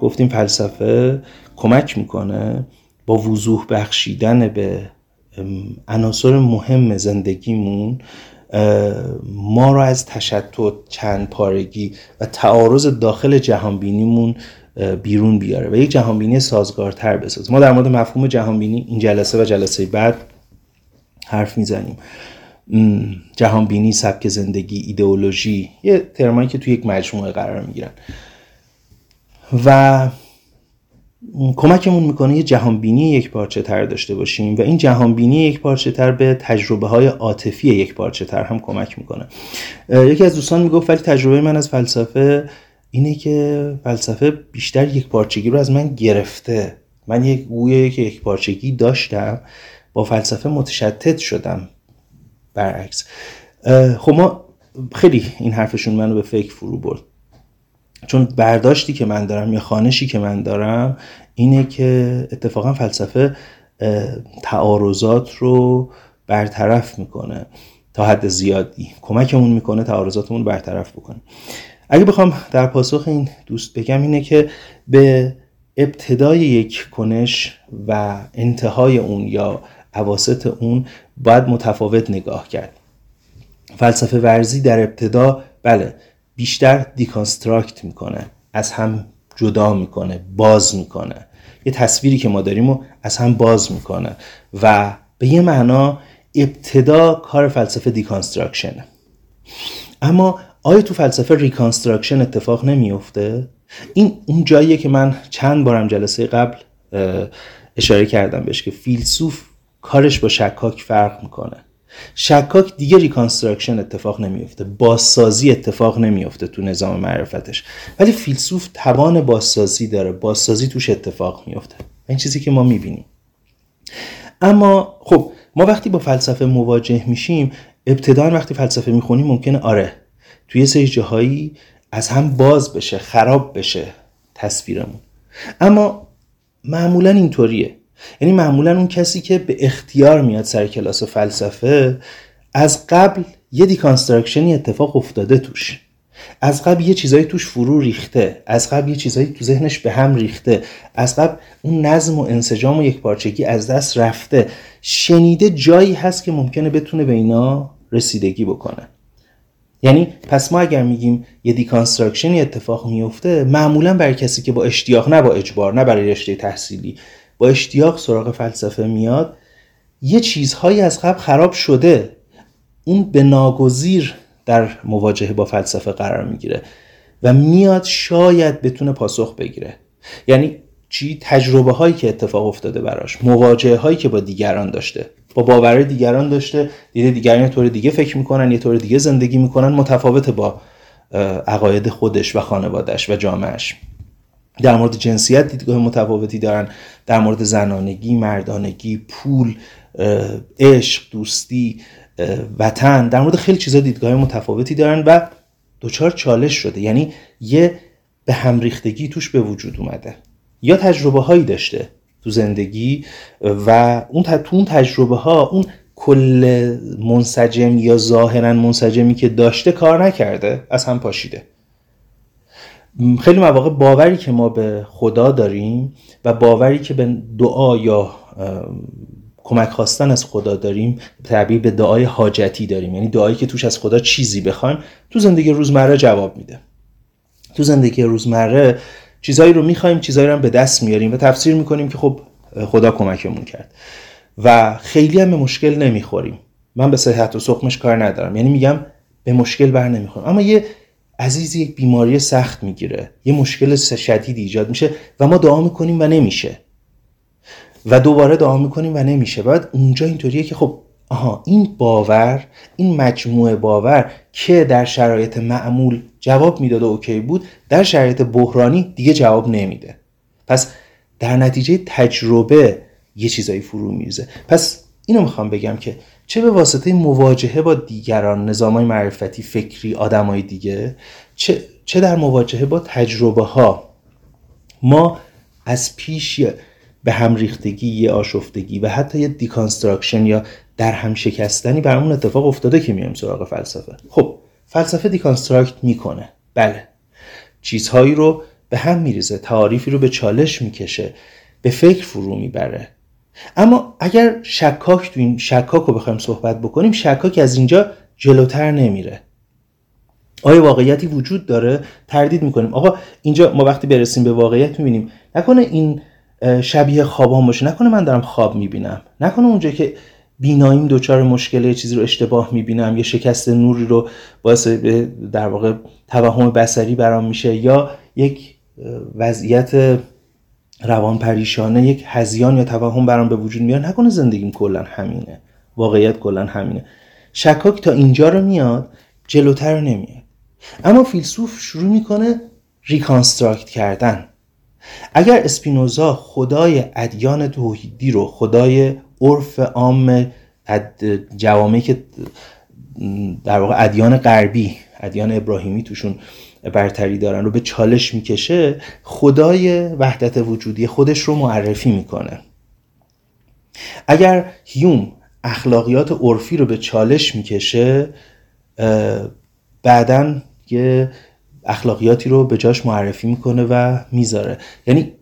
گفتیم فلسفه کمک می‌کنه با وضوح بخشیدن به عناصر مهم زندگیمون ما رو از تشتت چند پارگی و تعارض داخل جهانبینیمون بیرون بیاره و یک جهانبینی سازگارتر بسازه. ما در مورد مفهوم جهانبینی این جلسه و جلسه بعد حرف می‌زنیم. جهانبینی سبک زندگی ایدئولوژی یه ترمایی که توی یک مجموعه قرار می‌گیرن. و کمکمون می‌کنه یه جهانبینی یک پارچه تر داشته باشیم و این جهانبینی یک پارچه تر به تجربه های عاطفی یک پارچه تر هم کمک می‌کنه. یکی از دوستان می‌گفت ولی تجربه من از فلسفه اینه که فلسفه بیشتر یک پارچگی رو از من گرفته. من یک گویه که یک پارچگی داشتم با فلسفه متشتت شدم برعکس. خب ما خیلی این حرفشون منو به فکر فرو برد. چون برداشتی که من دارم یا خانشی که من دارم اینه که اتفاقا فلسفه تعارضات رو برطرف می‌کنه تا حد زیادی. کمکمون می‌کنه تعارضاتمون برطرف بکنه. اگه بخوام در پاسخ این دوست بگم اینه که به ابتدای یک کنش و انتهای اون یا عواسط اون باید متفاوت نگاه کرد. فلسفه ورزی در ابتدا بله بیشتر deconstruct می‌کنه از هم جدا می‌کنه باز می‌کنه. یه تصویری که ما داریم رو از هم باز می‌کنه و به یه معنا ابتدا کار فلسفه deconstruction ه اما آیا تو فلسفه reconstruction اتفاق نمیفته؟ این اون جاییه که من چند بارم جلسه قبل اشاره کردم بهش که فیلسوف کارش با شکاک فرق می‌کنه. شکاک دیگه reconstruction اتفاق نمیفته بازسازی اتفاق نمیفته تو نظام معرفتش. ولی فیلسوف توان بازسازی داره. بازسازی توش اتفاق میفته این چیزی که ما می‌بینیم. اما خب ما وقتی با فلسفه مواجه میشیم ابتدا وقتی فلسفه می‌خونیم ممکنه آره توی یه جاهایی از هم باز بشه خراب بشه تصویرمون. اما معمولا اینطوریه. یعنی معمولا اون کسی که به اختیار میاد سر کلاس فلسفه از قبل یه deconstruction ی اتفاق افتاده توش. از قبل یه چیزایی توش فرو ریخته از قبل یه چیزایی تو ذهنش به هم ریخته از قبل اون نظم و انسجام و یک پارچگی از دست رفته. شنیده جایی هست که ممکنه بتونه به اینا رسیدگی بکنه. یعنی پس ما اگر میگیم یه دیکانسترکشنی اتفاق میفته معمولا برای کسی که با اشتیاق نه با اجبار نه برای رشته تحصیلی. با اشتیاق سراغ فلسفه میاد یه چیزهایی از قبل خراب شده. اون به ناگزیر در مواجهه با فلسفه قرار می‌گیره و میاد شاید بتونه پاسخ بگیره. یعنی چی؟ تجربه هایی که اتفاق افتاده براش مواجهه هایی که با دیگران داشته. با باور دیگران داشته دیده دیگران یه طور دیگه فکر می‌کنن یه طور دیگه زندگی می‌کنن متفاوت با عقاید خودش و خانوادش و جامعش در مورد جنسیت دیدگاه متفاوتی دارن در مورد زنانگی مردانگی پول عشق دوستی وطن در مورد خیلی چیزا دیدگاه متفاوتی دارن و دوچار چالش شده. یعنی یه به هم ریختگی توش به وجود اومده. یا تجربه هایی داشته تو زندگی و اون تو اون تجربه ها اون کل منسجم یا ظاهرا منسجمی که داشته کار نکرده از هم پاشیده. خیلی مواقع باوری که ما به خدا داریم و باوری که به دعا یا کمک خواستن از خدا داریم تعبیر به دعای حاجتی داریم. یعنی دعایی که توش از خدا چیزی بخوایم تو زندگی روزمره جواب میده. تو زندگی روزمره چیزایی رو می‌خوایم چیزایی رو به دست میاریم و تفسیر می‌کنیم که خب خدا کمکمون کرد. و خیلی هم به مشکل نمی‌خوریم. من به صحت و سقمش کار ندارم. یعنی میگم به مشکل بر نمی‌خورم. اما یه عزیزی یک بیماری سخت می‌گیره یه مشکل شدید ایجاد میشه و ما دعا می‌کنیم و نمیشه. و دوباره دعا می‌کنیم و نمیشه. بعد اونجا اینطوریه که خب آها این باور این مجموعه باور که در شرایط معمول جواب می‌داد و اوکی بود در شرایط بحرانی دیگه جواب نمیده. پس در نتیجه تجربه یه چیزایی فرو میریزه. پس اینو می‌خوام بگم که چه به واسطه مواجهه با دیگران نظامای معرفتی فکری آدمای دیگه چه, چه در مواجهه با تجربه ها ما از پیش به هم ریختگی یه آشفتگی و حتی یه deconstruction یا در هم شکستنی برامون اتفاق افتاده که میایم سراغ فلسفه. خب فلسفه deconstruct می‌کنه. بله. چیزهایی رو به هم میریزه تعاریفی رو به چالش می‌کشه به فکر فرو می‌بره. اما اگر شکاک تو این شکاک رو بخوایم صحبت بکنیم شکاک از اینجا جلوتر نمیره. آیا واقعیتی وجود داره؟ تردید می‌کنیم. آقا اینجا ما وقتی برسیم به واقعیت می‌بینیم نکنه این شبیه خوابان باشه. نکنه من دارم خواب می‌بینم. نکنه اونجا که بیناییم دچار مشکل یه چیزی رو اشتباه می‌بینم یه شکست نوری رو باعث در واقع توهم بسری برام میشه یا یک وضعیت روان پریشانه یک هزیان یا توهم برام به وجود میاد. نکنه زندگیم کلا همینه. واقعیت کلا همینه. شکاک تا اینجا رو میاد جلوتر نمیاد. اما فیلسوف شروع می‌کنه ریکانستراکت کردن. اگر اسپینوزا خدای ادیان توحیدی رو خدای عرف عام جوامعی که در واقع ادیان غربی ادیان ابراهیمی توشون برتری دارن رو به چالش می‌کشه خدای وحدت وجودی خودش رو معرفی می‌کنه. اگر هیوم اخلاقیات عرفی رو به چالش می‌کشه بعدا یه اخلاقیاتی رو به جاش معرفی می‌کنه و می‌ذاره. یعنی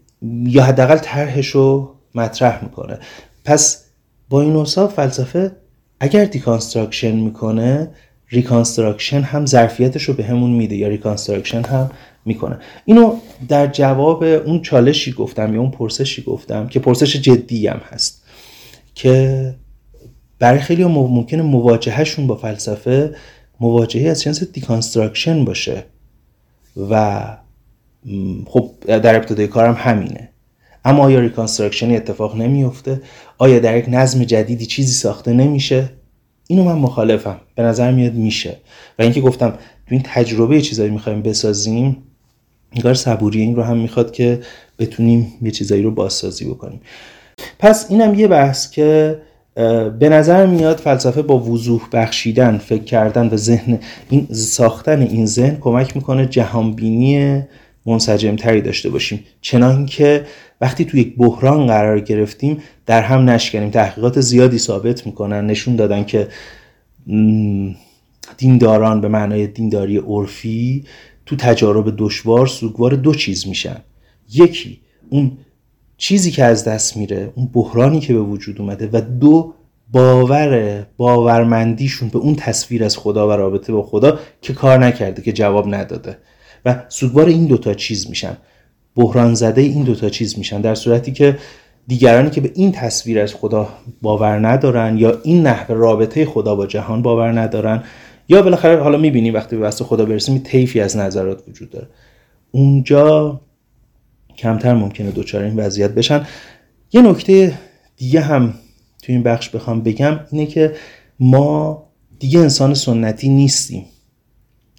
یا حداقل طرحش رو مطرح می‌کنه. پس با این اوصاف فلسفه اگر deconstruction می‌کنه reconstruction هم ظرفیتش رو به همون میده یا reconstruction هم می‌کنه. اینو در جواب اون چالشی گفتم یا اون پرسشی گفتم که پرسش جدی هم هست که برای خیلی ممکنه مواجههشون با فلسفه مواجهه از جنس deconstruction باشه و خب در ابتدای کارم همینه. اما آیا reconstruction ی اتفاق نمیفته آیا در یک نظم جدیدی چیزی ساخته نمیشه؟ اینو من مخالفم. به نظر میاد میشه. و اینکه گفتم تو این تجربه چیزایی می‌خوایم بسازیم انگار صبوری این رو هم می‌خواد که بتونیم یه چیزایی رو بازسازی بکنیم. پس اینم یه بحث که به نظر میاد فلسفه با وضوح بخشیدن فکر کردن و ذهن این ساختن این ذهن کمک می‌کنه جهانبینی منسجمتری داشته باشیم. چنان که وقتی تو یک بحران قرار گرفتیم در هم نشکنیم تحقیقات زیادی ثابت می‌کنن نشون دادن که دینداران به معنای دینداری عرفی تو تجارب دشوار سوگوار دو چیز میشن. یکی اون چیزی که از دست میره اون بحرانی که به وجود اومده و دو باور باورمندیشون به اون تصویر از خدا و رابطه با خدا که کار نکرده که جواب نداده. و سوگوار این دوتا چیز میشن. بحران زده این دوتا چیز میشن در صورتی که دیگرانی که به این تصویر از خدا باور ندارن یا این نحوه رابطه خدا با جهان باور ندارن یا بالاخره حالا می‌بینیم وقتی به بحث خدا برسیم طیفی از نظرات وجود داره. اونجا کمتر ممکنه دوچار این وضعیت بشن. یه نکته دیگه هم تو این بخش بخوام بگم اینه که ما دیگه انسان سنتی نیستیم.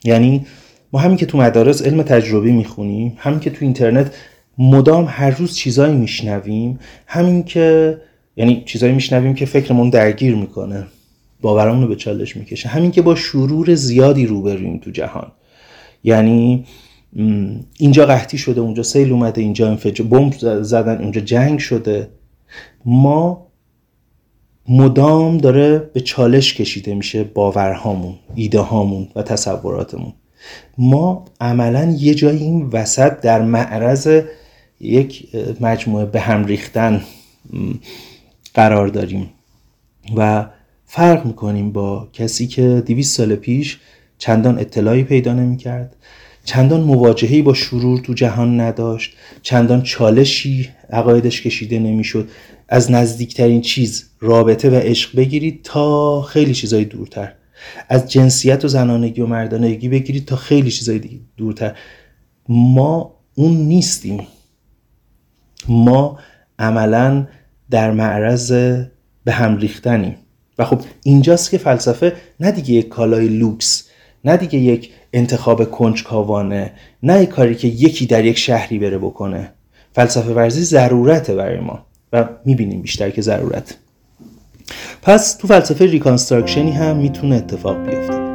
یعنی ما همین که تو مدارس علم تجربی می‌خونیم همین که تو اینترنت مدام هر روز چیزایی میشنویم همین که یعنی چیزایی میشنویم که فکرمون درگیر می‌کنه باورمون رو به چالش می‌کشه. همین که با شرور زیادی روبرویم تو جهان. یعنی اینجا قحطی شده اونجا سیل اومده اینجا انفجار بمب زدن اونجا جنگ شده. ما مدام داره به چالش کشیده میشه باورهامون ایده هامون و تصوراتمون. ما عملا یه جایی این وسط در معرض یک مجموعه به هم ریختن قرار داریم و فرق می‌کنیم با کسی که دیویس سال پیش چندان اطلاعی پیدا نمی‌کرد چندان مواجههی با شرور تو جهان نداشت چندان چالشی عقایدش کشیده نمی‌شد. از نزدیکترین چیز رابطه و عشق بگیرید تا خیلی چیزای دورتر. از جنسیت و زنانگی و مردانگی بگیرید تا خیلی چیزای دیگه دورتر. ما اون نیستیم. ما عملا در معرض به هم ریختنیم. و خب اینجاست که فلسفه نه دیگه یک کالای لوکس نه دیگه یک انتخاب کنجکاوانه نه یک کاری که یکی در یک شهری بره بکنه. فلسفه ورزی ضرورته برای ما. و می‌بینیم بیشتر که ضرورت. پس تو فلسفه reconstruction ی هم می‌تونه اتفاق بیفته.